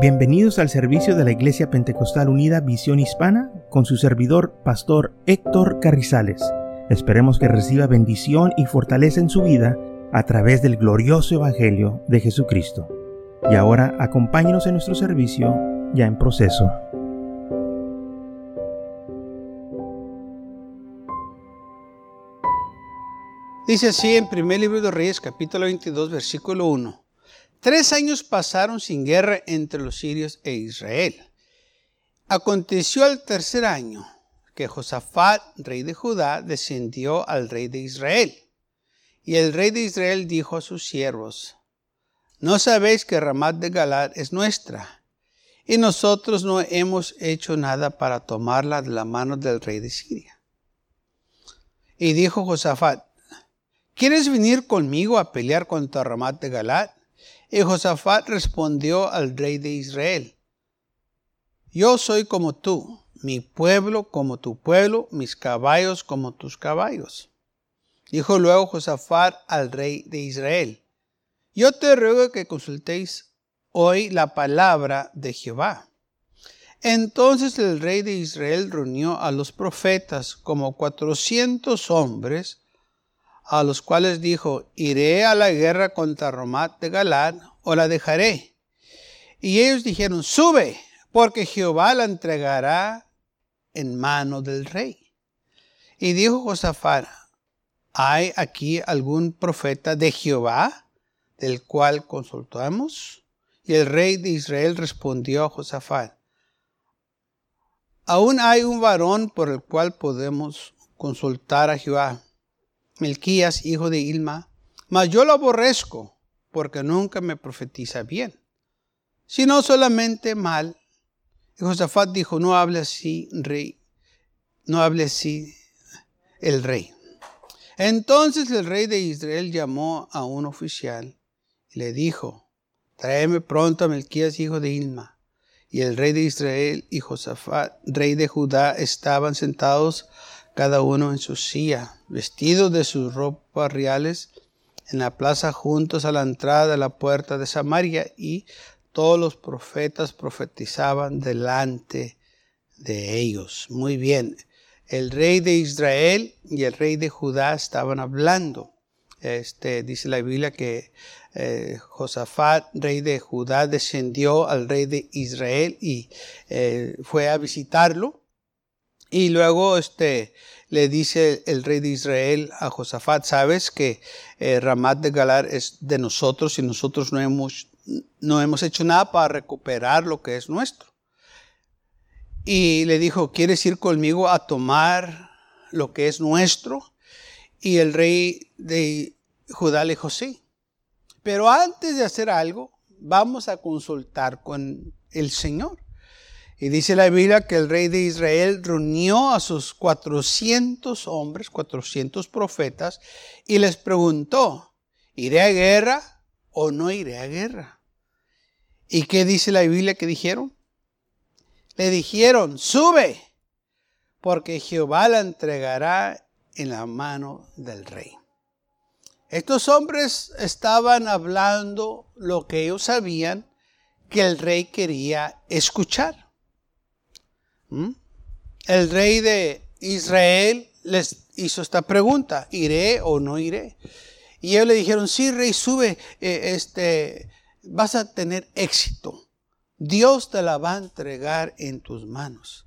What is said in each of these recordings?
Bienvenidos al servicio de la Iglesia Pentecostal Unida Visión Hispana con su servidor, Pastor Héctor Carrizales. Esperemos que reciba bendición y fortaleza en su vida a través del glorioso Evangelio de Jesucristo. Y ahora acompáñenos en nuestro servicio ya en proceso. Dice así en primer libro de Reyes, capítulo 22, versículo 1. Tres años pasaron sin guerra entre los sirios e Israel. Aconteció el tercer año que Josafat, rey de Judá, descendió al rey de Israel. Y el rey de Israel dijo a sus siervos, ¿no sabéis que Ramat de Galad es nuestra? Y nosotros no hemos hecho nada para tomarla de la mano del rey de Siria. Y dijo Josafat, ¿quieres venir conmigo a pelear contra Ramat de Galad? Y Josafat respondió al rey de Israel, Yo soy como tú, mi pueblo como tu pueblo, mis caballos como tus caballos. Dijo luego Josafat al rey de Israel, Yo te ruego que consultéis hoy la palabra de Jehová. Entonces el rey de Israel reunió a los profetas como cuatrocientos hombres, a los cuales dijo, iré a la guerra contra Romat de Galad o la dejaré. Y ellos dijeron, sube, porque Jehová la entregará en mano del rey. Y dijo Josafat, ¿hay aquí algún profeta de Jehová del cual consultamos? Y el rey de Israel respondió a Josafat, aún hay un varón por el cual podemos consultar a Jehová Melquías, hijo de Ilma, mas yo lo aborrezco, porque nunca me profetiza bien, sino solamente mal. Y Josafat dijo, no hable así, rey, no hable así el rey. Entonces el rey de Israel llamó a un oficial y le dijo, tráeme pronto a Melquías, hijo de Ilma. Y el rey de Israel y Josafat, rey de Judá, estaban sentados cada uno en su silla, vestidos de sus ropas reales, en la plaza juntos a la entrada de la puerta de Samaria, y todos los profetas profetizaban delante de ellos. Muy bien, el rey de Israel y el rey de Judá estaban hablando. Este, dice la Biblia que eh, Josafat, rey de Judá, descendió al rey de Israel y eh, fue a visitarlo. Y luego este, le dice el rey de Israel a Josafat, sabes que eh, Ramat de Galar es de nosotros y nosotros no hemos, no hemos hecho nada para recuperar lo que es nuestro. Y le dijo, ¿quieres ir conmigo a tomar lo que es nuestro? Y el rey de Judá le dijo, sí. Pero antes de hacer algo, vamos a consultar con el Señor. Y dice la Biblia que el rey de Israel reunió a sus 400 hombres, 400 profetas, y les preguntó, ¿iré a guerra o no iré a guerra? ¿Y qué dice la Biblia que dijeron? Le dijeron, sube, porque Jehová la entregará en la mano del rey. Estos hombres estaban hablando lo que ellos sabían que el rey quería escuchar. ¿Mm? El rey de Israel les hizo esta pregunta, ¿iré o no iré? Y ellos le dijeron, sí, rey, sube, eh, este, vas a tener éxito. Dios te la va a entregar en tus manos.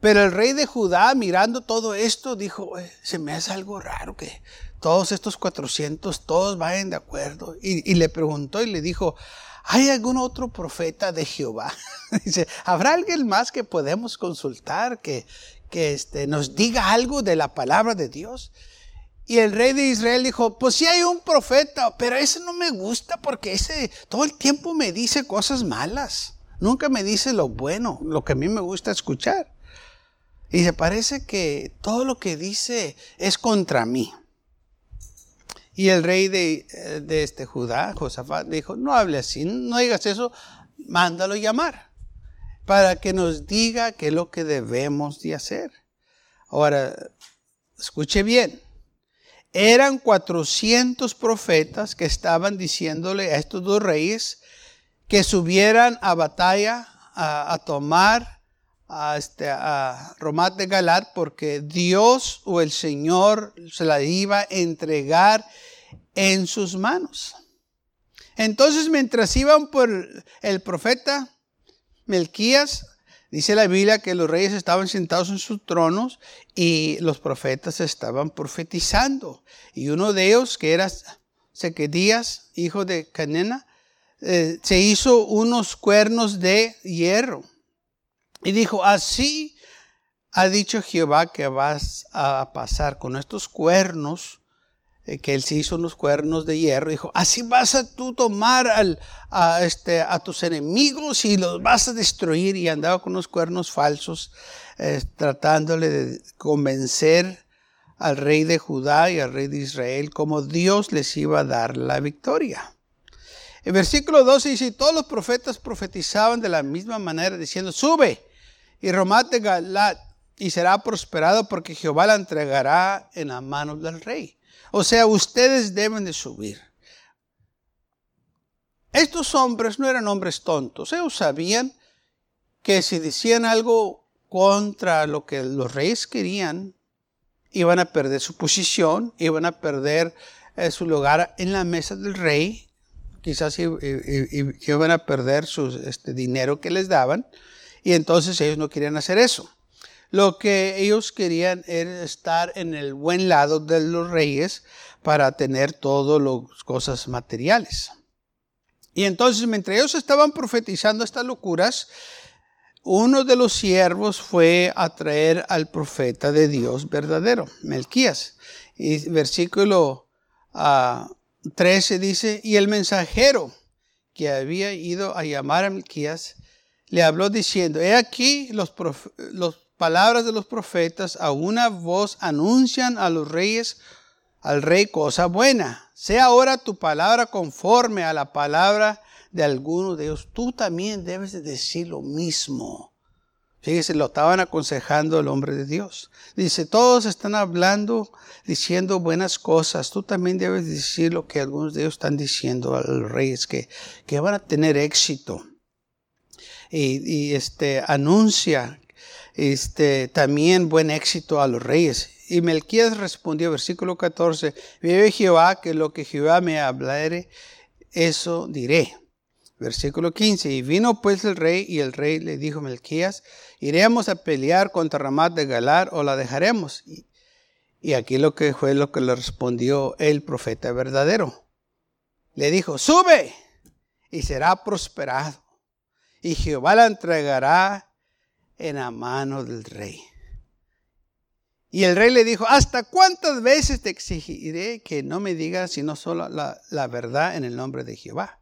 Pero el rey de Judá, mirando todo esto, dijo, eh, se me hace algo raro que todos estos 400, todos vayan de acuerdo. Y, y le preguntó y le dijo, ¿Hay algún otro profeta de Jehová? Dice, ¿habrá alguien más que podemos consultar que, que este, nos diga algo de la palabra de Dios? Y el rey de Israel dijo, pues sí hay un profeta, pero ese no me gusta porque ese todo el tiempo me dice cosas malas. Nunca me dice lo bueno, lo que a mí me gusta escuchar. Y se parece que todo lo que dice es contra mí. Y el rey de, eh, de este Judá, Josafat, dijo, no hable así, no digas eso, mándalo llamar para que nos diga qué es lo que debemos de hacer. Ahora, escuche bien, eran 400 profetas que estaban diciéndole a estos dos reyes que subieran a batalla a, tomar a, este, a Romat de Galat porque Dios o el Señor se la iba a entregar en sus manos. Entonces, mientras iban por el profeta Melquías, dice la Biblia que los reyes estaban sentados en sus tronos y los profetas estaban profetizando. Y uno de ellos, que era Sequedías, hijo de Canena, eh, se hizo unos cuernos de hierro. Y dijo, así ha dicho Jehová que vas a pasar con estos cuernos, que él se hizo unos cuernos de hierro. Dijo, así vas a tú tomar al, a, este, a tus enemigos y los vas a destruir. Y andaba con unos cuernos falsos, eh, tratándole de convencer al rey de Judá y al rey de Israel como Dios les iba a dar la victoria. El versículo 12 dice, todos los profetas profetizaban de la misma manera, diciendo, sube y romate Galat y será prosperado porque Jehová la entregará en las manos del rey. O sea, ustedes deben de subir. Estos hombres no eran hombres tontos, ellos sabían que si decían algo contra lo que los reyes querían, iban a perder su posición, iban a perder eh, su lugar en la mesa del rey quizás iban a perder su este, dinero que les daban y entonces ellos no querían hacer eso. Lo que ellos querían era estar en el buen lado de los reyes para tener todas las cosas materiales. Y entonces, mientras ellos estaban profetizando estas locuras, uno de los siervos fue a traer al profeta de Dios verdadero, Melquías. Y versículo uh, 13 dice, y el mensajero que había ido a llamar a Melquías le habló diciendo, he aquí los, palabras de los profetas a una voz anuncian a los reyes, al rey cosa buena. Sea ahora tu palabra conforme a la palabra de alguno de ellos. Tú también debes de decir lo mismo. Fíjese, lo estaban aconsejando el hombre de Dios. Dice, todos están hablando, diciendo buenas cosas. Tú también debes decir lo que algunos de ellos están diciendo a los reyes, que, que van a tener éxito. Y, este, anuncia este, también buen éxito a los reyes. Y Melquías respondió, versículo 14, vive Jehová, que lo que Jehová me hablare, eso diré. Versículo 15. Y vino pues el rey, y el rey le dijo a Melquías, ¿iremos a pelear contra Ramat de Galar o la dejaremos? Y, aquí lo que fue lo que le respondió el profeta verdadero. Le dijo, sube y será prosperado. Y Jehová la entregará en la mano del rey. Y el rey le dijo, ¿hasta cuántas veces te exigiré que no me digas sino solo la, verdad en el nombre de Jehová?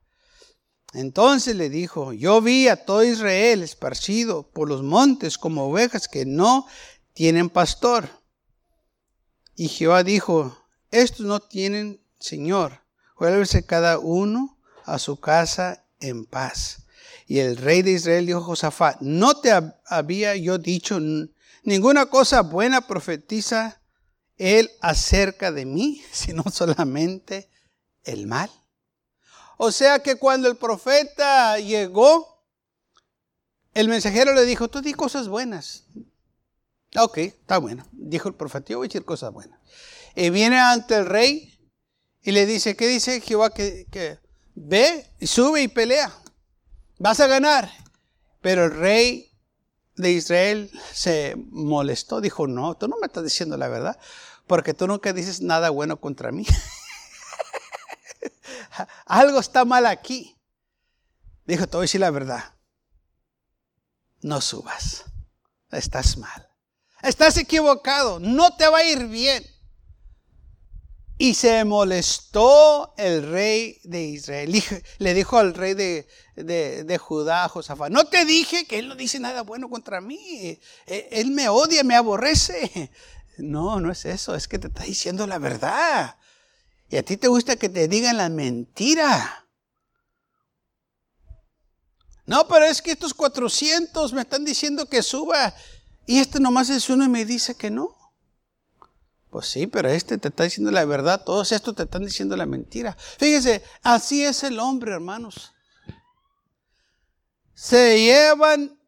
Entonces le dijo, yo vi a todo Israel esparcido por los montes como ovejas que no tienen pastor. Y Jehová dijo, estos no tienen Señor, vuélvese cada uno a su casa en paz. Y el rey de Israel dijo a Josafat, no te había yo dicho ninguna cosa buena profetiza él acerca de mí, sino solamente el mal. O sea que cuando el profeta llegó, el mensajero le dijo, tú di cosas buenas. Ok, está bueno. Dijo el profeta, yo voy a decir cosas buenas. Y viene ante el rey y le dice, ¿qué dice Jehová? Que, que ve, sube y pelea. Vas a ganar. Pero el rey de Israel se molestó, dijo, no, tú no me estás diciendo la verdad, porque tú nunca dices nada bueno contra mí. algo está mal aquí. Dijo, te voy a decir la verdad. No subas. Estás mal. Estás equivocado. No te va a ir bien. Y se molestó el rey de Israel. Le dijo al rey de, de, Judá, Josafat, no te dije que él no dice nada bueno contra mí. E, él me odia, me aborrece. No, no es eso. Es que te está diciendo la verdad. Y a ti te gusta que te digan la mentira. No, pero es que estos 400 me están diciendo que suba y este nomás es uno y me dice que no. Pues sí, pero este te está diciendo la verdad, todos estos te están diciendo la mentira. Fíjese, así es el hombre, hermanos. se llevan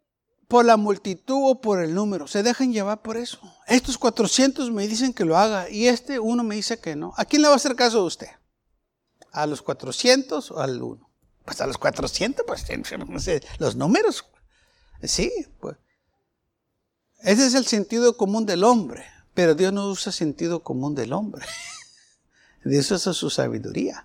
por la multitud o por el número, se dejan llevar por eso. Estos 400 me dicen que lo haga y este uno me dice que no. ¿A quién le va a hacer caso a usted? ¿A los 400 o al uno? Pues a los 400, pues los números. Sí, pues. Ese es el sentido común del hombre, pero Dios no usa sentido común del hombre. Dios usa su sabiduría.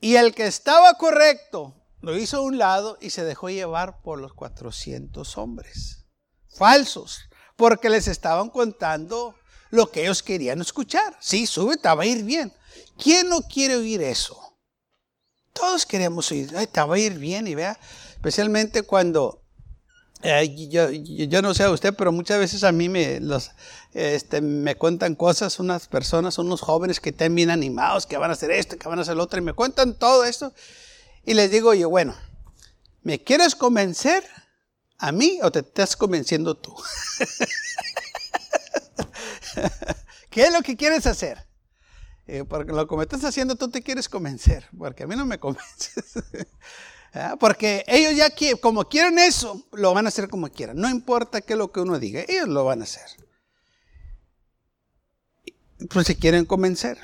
Y el que estaba correcto lo hizo a un lado y se dejó llevar por los 400 hombres falsos, porque les estaban contando lo que ellos querían escuchar. Sí, sube, te va a ir bien. ¿Quién no quiere oír eso? Todos queremos oír, te va a ir bien y vea, especialmente cuando eh, yo, no sé a usted, pero muchas veces a mí me, los, este, me cuentan cosas unas personas, unos jóvenes que están bien animados, que van a hacer esto, que van a hacer lo otro, y me cuentan todo esto. Y les digo yo, bueno, ¿me quieres convencer a mí o te estás convenciendo tú? ¿Qué es lo que quieres hacer? Eh, porque lo que me estás haciendo tú te quieres convencer, porque a mí no me convences. Porque ellos ya como quieren eso, lo van a hacer como quieran. No importa qué es lo que uno diga, ellos lo van a hacer. Pues se quieren convencer.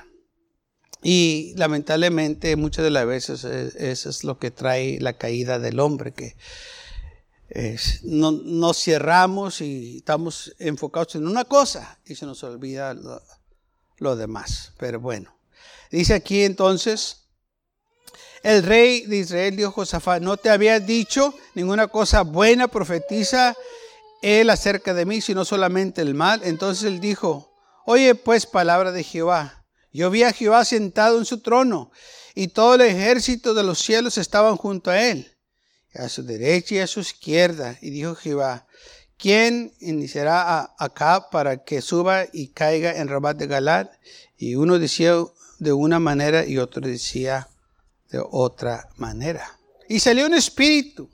Y lamentablemente muchas de las veces eso es lo que trae la caída del hombre, que no, nos cerramos y estamos enfocados en una cosa y se nos olvida lo demás. Pero bueno, dice aquí entonces, el rey de Israel dijo Josafat, no te había dicho ninguna cosa buena, profetiza él acerca de mí, sino solamente el mal. Entonces él dijo, oye pues palabra de Jehová. Yo vi a Jehová sentado en su trono y todo el ejército de los cielos estaban junto a él, a su derecha y a su izquierda. Y dijo Jehová, ¿quién iniciará acá para que suba y caiga en Rabat de Galad? Y uno decía de una manera y otro decía de otra manera. Y salió un espíritu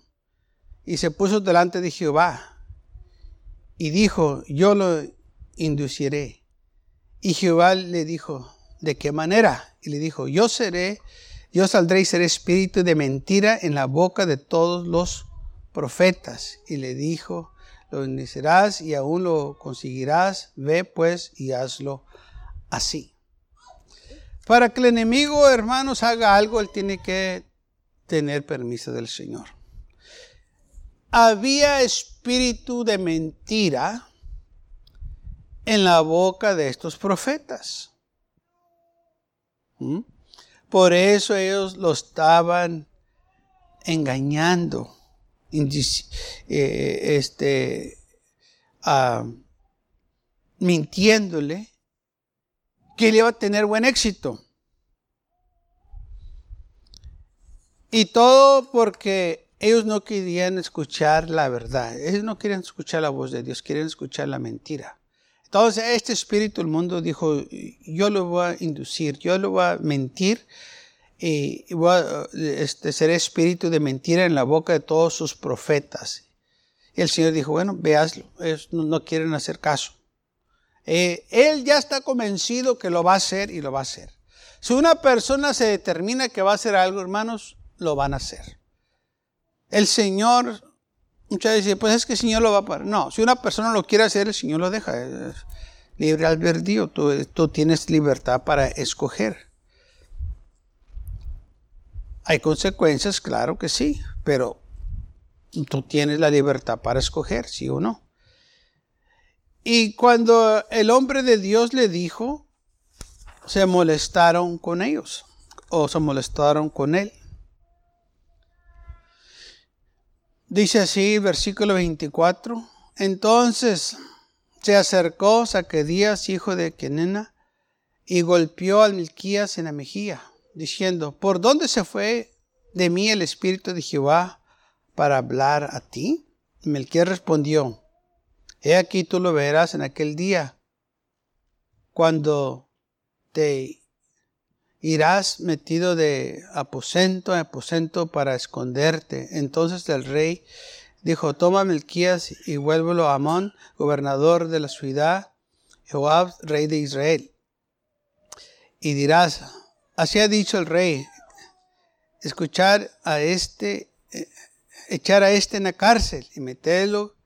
y se puso delante de Jehová y dijo, yo lo induciré. Y Jehová le dijo, ¿de qué manera? Y le dijo, yo seré, yo saldré y seré espíritu de mentira en la boca de todos los profetas. Y le dijo, lo inducirás y aún lo conseguirás, ve pues y hazlo así. Para que el enemigo, hermanos, haga algo, él tiene que tener permiso del Señor. Había espíritu de mentira en la boca de estos profetas. ¿Mm? Por eso ellos lo estaban engañando, eh, este, ah, mintiéndole que él iba a tener buen éxito. Y todo porque ellos no querían escuchar la verdad. Ellos no querían escuchar la voz de Dios, querían escuchar la mentira. Entonces este espíritu del mundo dijo, yo lo voy a inducir, yo lo voy a mentir y voy a este, espíritu de mentira en la boca de todos sus profetas. Y el Señor dijo, bueno, véaslo, ellos no quieren hacer caso. Eh, él ya está convencido que lo va a hacer y lo va a hacer. Si una persona se determina que va a hacer algo, hermanos, lo van a hacer. El Señor, muchas veces pues es que el Señor lo va a parar. No, si una persona lo quiere hacer, el Señor lo deja. Libre albedrío, tú, tú tienes libertad para escoger. Hay consecuencias, claro que sí, pero tú tienes la libertad para escoger, sí o no. Y cuando el hombre de Dios le dijo, se molestaron con ellos o se molestaron con él. Dice así, versículo 24. Entonces se acercó Saquedías, hijo de Kenena, y golpeó al Milquías en la mejilla, diciendo, ¿por dónde se fue de mí el Espíritu de Jehová para hablar a ti? Melquías respondió, He aquí tú lo verás en aquel día, cuando te irás metido de aposento a aposento para esconderte. Entonces el rey dijo, toma Melquías y vuélvelo a Amón, gobernador de la ciudad, Joab, rey de Israel. Y dirás, así ha dicho el rey, escuchar a este, eh, echar a este en la cárcel y meterlo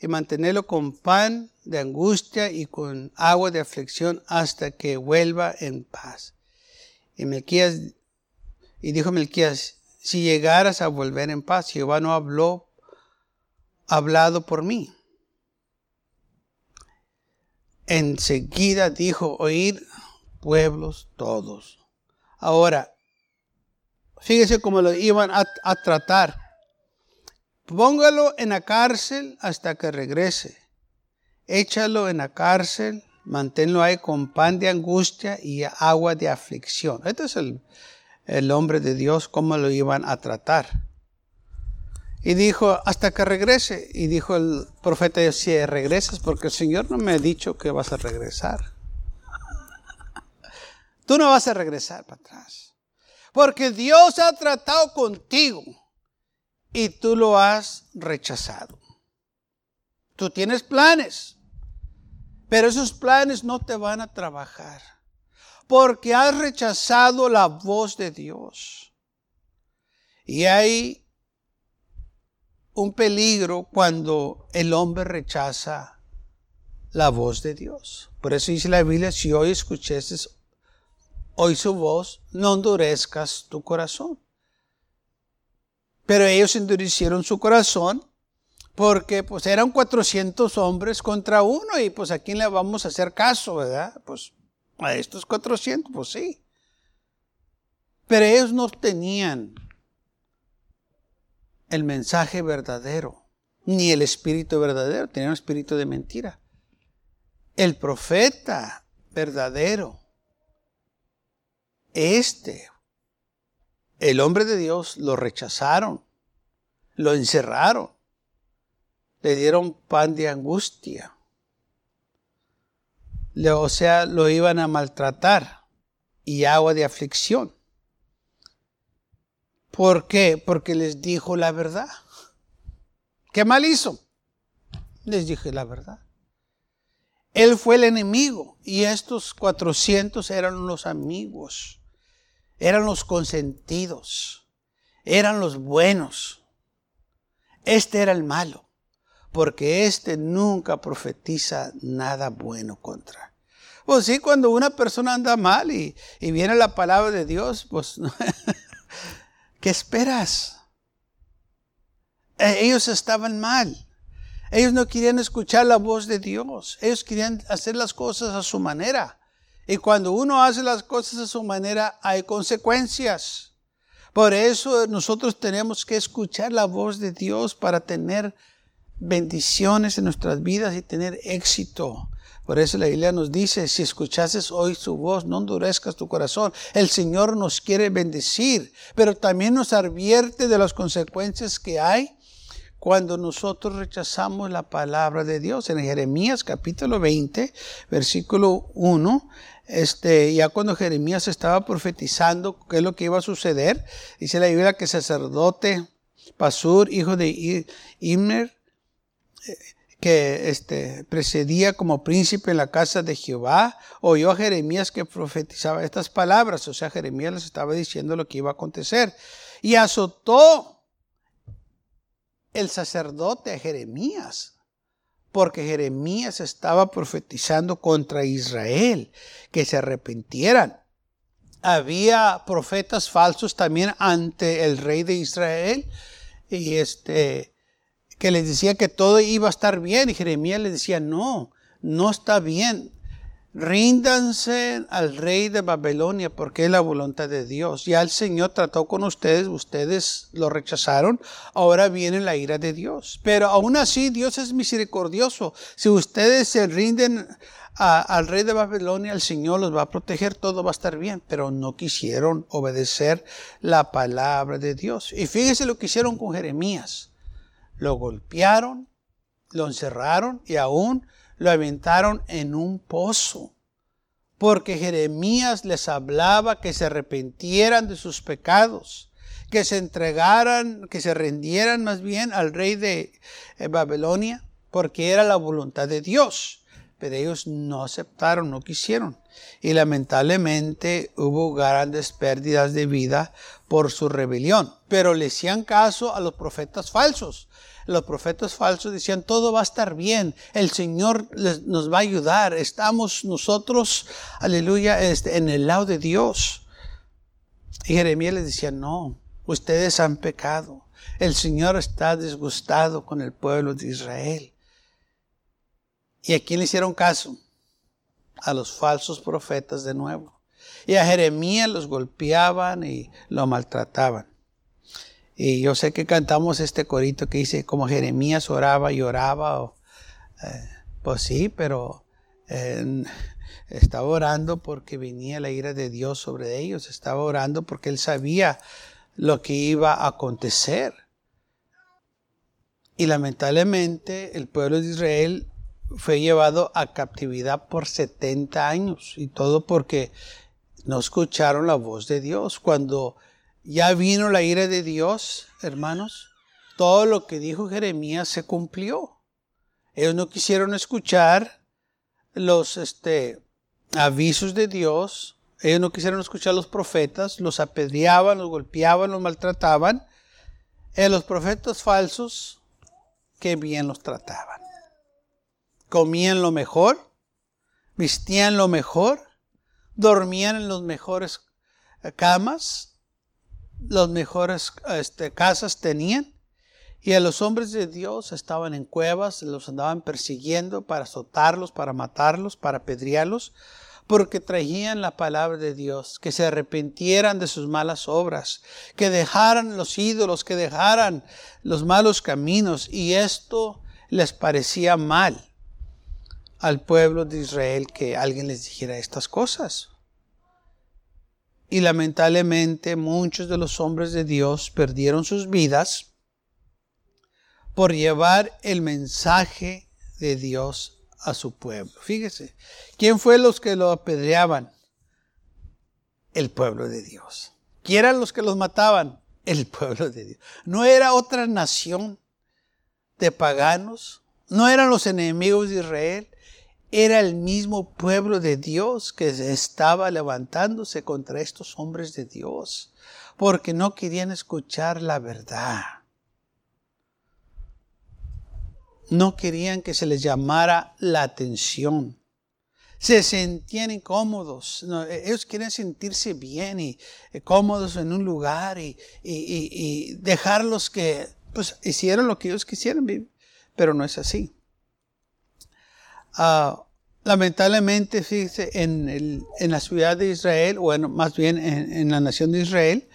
y mantenerlo con pan de angustia y con agua de aflicción hasta que vuelva en paz. Y Melquías, y dijo Melquías, si llegaras a volver en paz, Jehová no habló, hablado por mí. Enseguida dijo, oír pueblos todos. Ahora, fíjese cómo lo iban a, a tratar. Póngalo en la cárcel hasta que regrese. Échalo en la cárcel, manténlo ahí con pan de angustia y agua de aflicción. Este es el, el hombre de Dios, cómo lo iban a tratar. Y dijo, hasta que regrese. Y dijo el profeta, si regresas, porque el Señor no me ha dicho que vas a regresar. Tú no vas a regresar para atrás. Porque Dios ha tratado contigo y tú lo has rechazado. Tú tienes planes, pero esos planes no te van a trabajar porque has rechazado la voz de Dios. Y hay un peligro cuando el hombre rechaza la voz de Dios. Por eso dice la Biblia, si hoy escuchases hoy su voz, no endurezcas tu corazón. Pero ellos endurecieron su corazón porque pues eran 400 hombres contra uno y pues a quién le vamos a hacer caso, ¿verdad? Pues a estos 400, pues sí. Pero ellos no tenían el mensaje verdadero, ni el espíritu verdadero, tenían un espíritu de mentira. El profeta verdadero, este el hombre de Dios lo rechazaron, lo encerraron, le dieron pan de angustia. O sea, lo iban a maltratar y agua de aflicción. ¿Por qué? Porque les dijo la verdad. ¿Qué mal hizo? Les dije la verdad. Él fue el enemigo y estos 400 eran los amigos eran los consentidos, eran los buenos. Este era el malo, porque este nunca profetiza nada bueno contra. Pues sí, cuando una persona anda mal y, viene la palabra de Dios, pues, ¿qué esperas? Eh, ellos estaban mal. Ellos no querían escuchar la voz de Dios. Ellos querían hacer las cosas a su manera. Y cuando uno hace las cosas a su manera, hay consecuencias. Por eso nosotros tenemos que escuchar la voz de Dios para tener bendiciones en nuestras vidas y tener éxito. Por eso la Biblia nos dice, si escuchases hoy su voz, no endurezcas tu corazón. El Señor nos quiere bendecir, pero también nos advierte de las consecuencias que hay cuando nosotros rechazamos la palabra de Dios. En Jeremías capítulo 20, versículo 1, este, ya cuando Jeremías estaba profetizando qué es lo que iba a suceder, dice la Biblia que sacerdote Pasur, hijo de Immer, eh, que este, precedía como príncipe en la casa de Jehová, oyó a Jeremías que profetizaba estas palabras, o sea, Jeremías les estaba diciendo lo que iba a acontecer, y azotó el sacerdote a Jeremías porque Jeremías estaba profetizando contra Israel, que se arrepintieran. Había profetas falsos también ante el rey de Israel y este que les decía que todo iba a estar bien y Jeremías le decía, "No, no está bien ríndanse al rey de Babilonia porque es la voluntad de Dios. Ya el Señor trató con ustedes, ustedes lo rechazaron, ahora viene la ira de Dios. Pero aún así Dios es misericordioso. Si ustedes se rinden al rey de Babilonia, el Señor los va a proteger, todo va a estar bien. Pero no quisieron obedecer la palabra de Dios. Y fíjese lo que hicieron con Jeremías. Lo golpearon, lo encerraron y aún lo aventaron en un pozo, porque Jeremías les hablaba que se arrepintieran de sus pecados, que se entregaran, que se rendieran más bien al rey de eh, Babilonia, porque era la voluntad de Dios. pero ellos no aceptaron, no quisieron. Y lamentablemente hubo grandes pérdidas de vida por su rebelión. Pero le hacían caso a los profetas falsos. Los profetas falsos decían, todo va a estar bien, el Señor nos va a ayudar, estamos nosotros, aleluya, este, en el lado de Dios. Y Jeremías les decía, no, ustedes han pecado. El Señor está disgustado con el pueblo de Israel. ¿Y a quién le hicieron caso? A los falsos profetas de nuevo. Y a Jeremías los golpeaban y lo maltrataban. Y yo sé que cantamos este corito que dice como Jeremías oraba y oraba. Eh, pues sí, pero estaba orando porque venía la ira de Dios sobre ellos. Estaba orando porque él sabía lo que iba a acontecer. Y lamentablemente el pueblo de Israel fue llevado a captividad por 70 años y todo porque no escucharon la voz de Dios. Cuando ya vino la ira de Dios, hermanos, todo lo que dijo Jeremías se cumplió. Ellos no quisieron escuchar los este, avisos de Dios, ellos no quisieron escuchar los profetas, los apedreaban, los golpeaban, los maltrataban. Y los profetas falsos, que bien los trataban comían lo mejor, vestían lo mejor, dormían en las mejores eh, camas, las mejores este, casas tenían. Y a los hombres de Dios estaban en cuevas, los andaban persiguiendo para azotarlos, para matarlos, para apedrearlos, porque traían la palabra de Dios, que se arrepintieran de sus malas obras, que dejaran los ídolos, que dejaran los malos caminos, y esto les parecía mal al pueblo de Israel que alguien les dijera estas cosas. Y lamentablemente muchos de los hombres de Dios perdieron sus vidas por llevar el mensaje de Dios a su pueblo. Fíjese, ¿quién fue los que lo apedreaban? El pueblo de Dios. ¿Quién eran los que los mataban? El pueblo de Dios. No era otra nación de paganos, no eran los enemigos de Israel, era el mismo pueblo de Dios que estaba levantándose contra estos hombres de Dios, porque no querían escuchar la verdad. No querían que se les llamara la atención. Se sentían incómodos. ellos querían sentirse bien y, eh, cómodos en un lugar y, y, dejarlos que pues, hicieran lo que ellos quisieran. Pero no es así. Ah, lamentablemente, fíjese, en, la ciudad de Israel, o más bien en, la nación de Israel,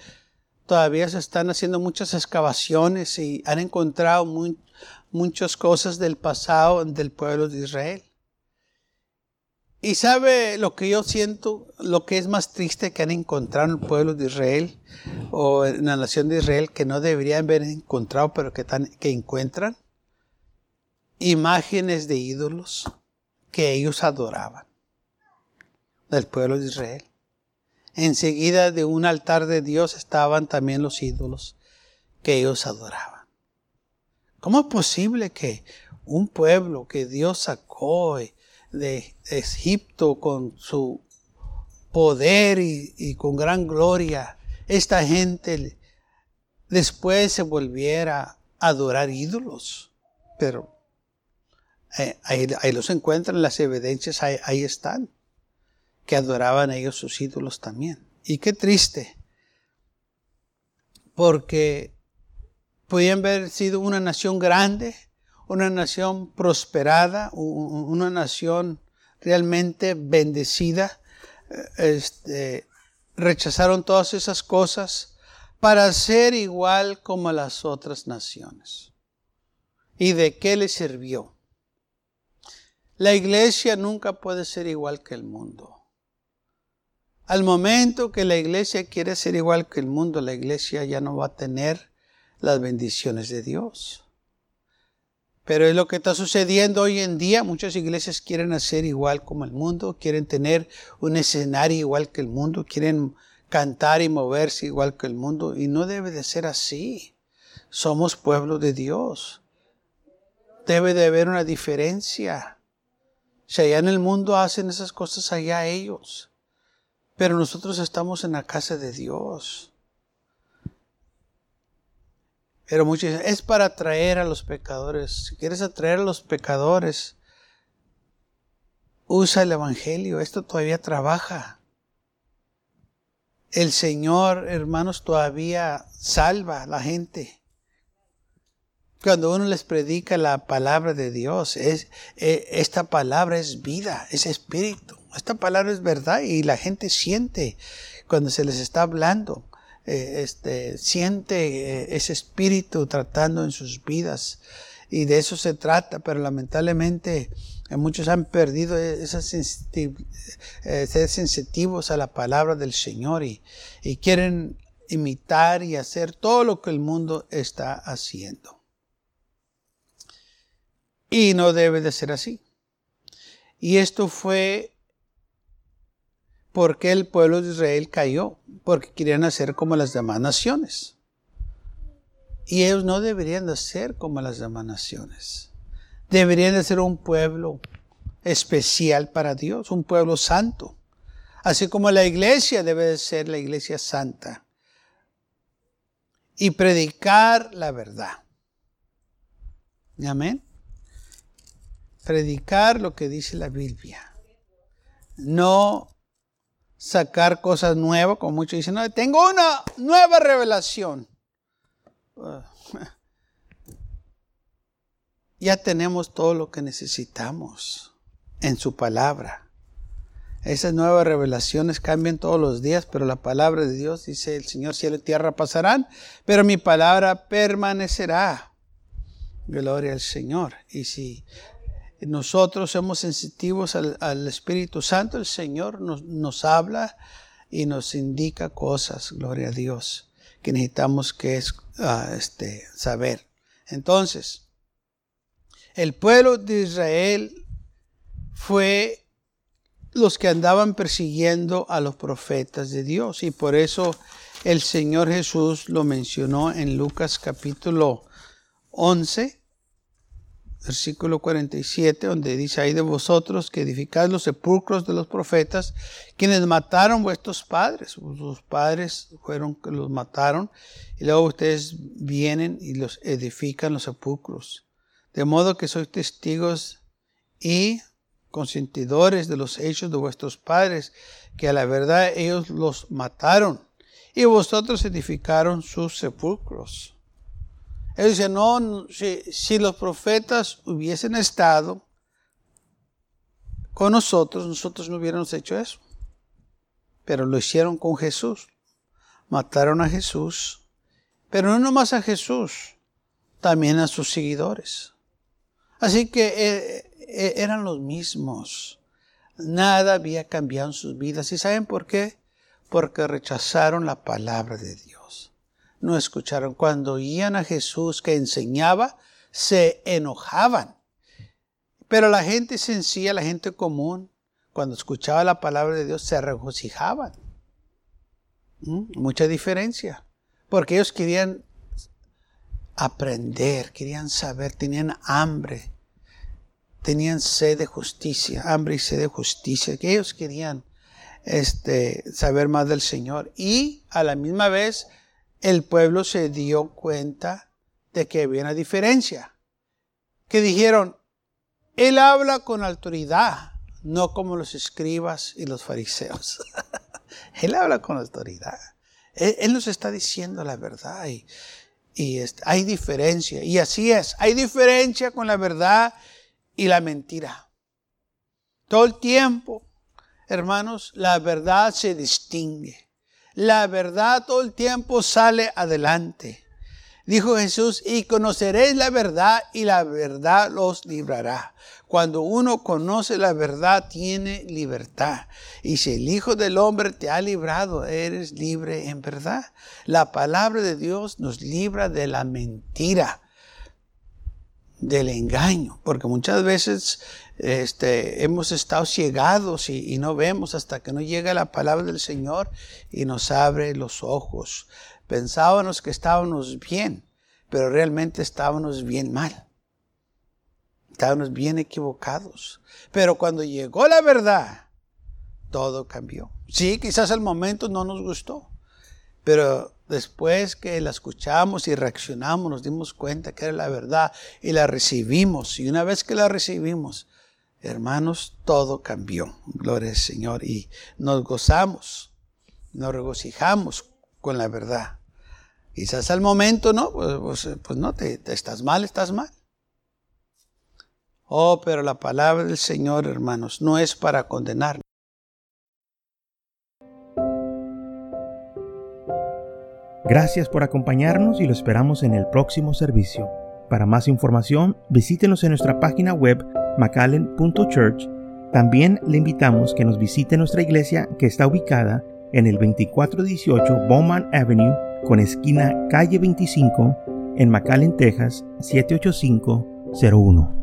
todavía se están haciendo muchas excavaciones y han encontrado muchas cosas del pasado del pueblo de Israel. Y sabe lo que yo siento, lo que es más triste que han encontrado en el pueblo de Israel o en la nación de Israel que no deberían haber encontrado, pero que encuentran imágenes de ídolos que ellos adoraban, del pueblo de Israel. Enseguida de un altar de Dios estaban también los ídolos que ellos adoraban. ¿Cómo es posible que un pueblo que Dios sacó de Egipto con su poder y, con gran gloria, esta gente después se volviera a adorar ídolos? Pero eh, ahí, los encuentran, las evidencias ahí, están, que adoraban ellos sus ídolos también. Y qué triste, porque podían haber sido una nación grande, una nación prosperada, una nación realmente bendecida. Eh, este, rechazaron todas esas cosas para ser igual como las otras naciones. ¿Y de qué les sirvió? La iglesia nunca puede ser igual que el mundo. Al momento que la iglesia quiere ser igual que el mundo, la iglesia ya no va a tener las bendiciones de Dios. Pero es lo que está sucediendo hoy en día. Muchas iglesias quieren hacer igual como el mundo, quieren tener un escenario igual que el mundo, quieren cantar y moverse igual que el mundo. Y no debe de ser así. Somos pueblo de Dios. Debe de haber una diferencia. Si allá en el mundo hacen esas cosas allá ellos. Pero nosotros estamos en la casa de Dios. Pero muchos es para atraer a los pecadores. Si quieres atraer a los pecadores, usa el Evangelio. Esto todavía trabaja. El Señor, hermanos, todavía salva a la gente cuando uno les predica la palabra de Dios, eh, esta palabra es vida, es espíritu. Esta palabra es verdad y la gente siente cuando se les está hablando. Eh, este, siente eh, ese espíritu tratando en sus vidas. Y de eso se trata, pero lamentablemente muchos han perdido esas ser sensitivos a la palabra del Señor y quieren imitar y hacer todo lo que el mundo está haciendo. Y no debe de ser así. Y esto fue porque el pueblo de Israel cayó, porque querían hacer como las demás naciones. Y ellos no deberían de ser como las demás naciones. Deberían de ser un pueblo especial para Dios, un pueblo santo. Así como la iglesia debe de ser la iglesia santa. Y predicar la verdad. Amén predicar lo que dice la Biblia. No sacar cosas nuevas, como muchos dicen, no, tengo una nueva revelación. Ya tenemos todo lo que necesitamos en su palabra. Esas nuevas revelaciones cambian todos los días, pero la palabra de Dios dice, el Señor cielo y tierra pasarán, pero mi palabra permanecerá. Gloria al Señor. Y si nosotros somos sensitivos al, Espíritu Santo, el Señor nos, habla y nos indica cosas, gloria a Dios, que necesitamos que ah, este, saber. Entonces, el pueblo de Israel fue los que andaban persiguiendo a los profetas de Dios y por eso el Señor Jesús lo mencionó en Lucas capítulo 11 versículo 47, donde dice, hay de vosotros que edificáis los sepulcros de los profetas, quienes mataron vuestros padres. Sus padres fueron que los mataron, y luego ustedes vienen y los edifican los sepulcros. De modo que sois testigos y consentidores de los hechos de vuestros padres, que a la verdad ellos los mataron, y vosotros edificaron sus sepulcros. Él dice, no, si, los profetas hubiesen estado con nosotros, nosotros no hubiéramos hecho eso. Pero lo hicieron con Jesús. Mataron a Jesús. Pero no nomás a Jesús, también a sus seguidores. Así que eh, eh, eran los mismos. Nada había cambiado en sus vidas. ¿Y saben por qué? Porque rechazaron la palabra de Dios no escucharon. Cuando oían a Jesús que enseñaba, se enojaban. Pero la gente sencilla, la gente común, cuando escuchaba la palabra de Dios, se regocijaban. ¿Mm? Mucha diferencia. Porque ellos querían aprender, querían saber, tenían hambre, tenían sed de justicia, hambre y sed de justicia, que ellos querían este, saber más del Señor. Y a la misma vez el pueblo se dio cuenta de que había una diferencia. Que dijeron, Él habla con autoridad, no como los escribas y los fariseos. él habla con autoridad. Él, nos está diciendo la verdad y, hay diferencia. Y así es, hay diferencia con la verdad y la mentira. Todo el tiempo, hermanos, la verdad se distingue. La verdad todo el tiempo sale adelante. Dijo Jesús, y conoceréis la verdad y la verdad los librará. Cuando uno conoce la verdad, tiene libertad. Y si el Hijo del Hombre te ha librado, eres libre en verdad. La palabra de Dios nos libra de la mentira del engaño, porque muchas veces este, hemos estado ciegados y, no vemos hasta que no llega la palabra del Señor y nos abre los ojos. Pensábamos que estábamos bien, pero realmente estábamos bien mal. Estábamos bien equivocados. Pero cuando llegó la verdad, todo cambió. Sí, quizás al momento no nos gustó, pero después que la escuchamos y reaccionamos, nos dimos cuenta que era la verdad y la recibimos. Y una vez que la recibimos, hermanos, todo cambió. Gloria al Señor. Y nos gozamos, nos regocijamos con la verdad. Quizás al momento, ¿no? Pues, pues, pues no, te, estás mal, estás mal. Oh, pero la palabra del Señor, hermanos, no es para condenar. Gracias por acompañarnos y lo esperamos en el próximo servicio. Para más información, visítenos en nuestra página web macallen.church. También le invitamos que nos visite nuestra iglesia que está ubicada en el 2418 Bowman Avenue con esquina calle 25 en McAllen, Texas 78501.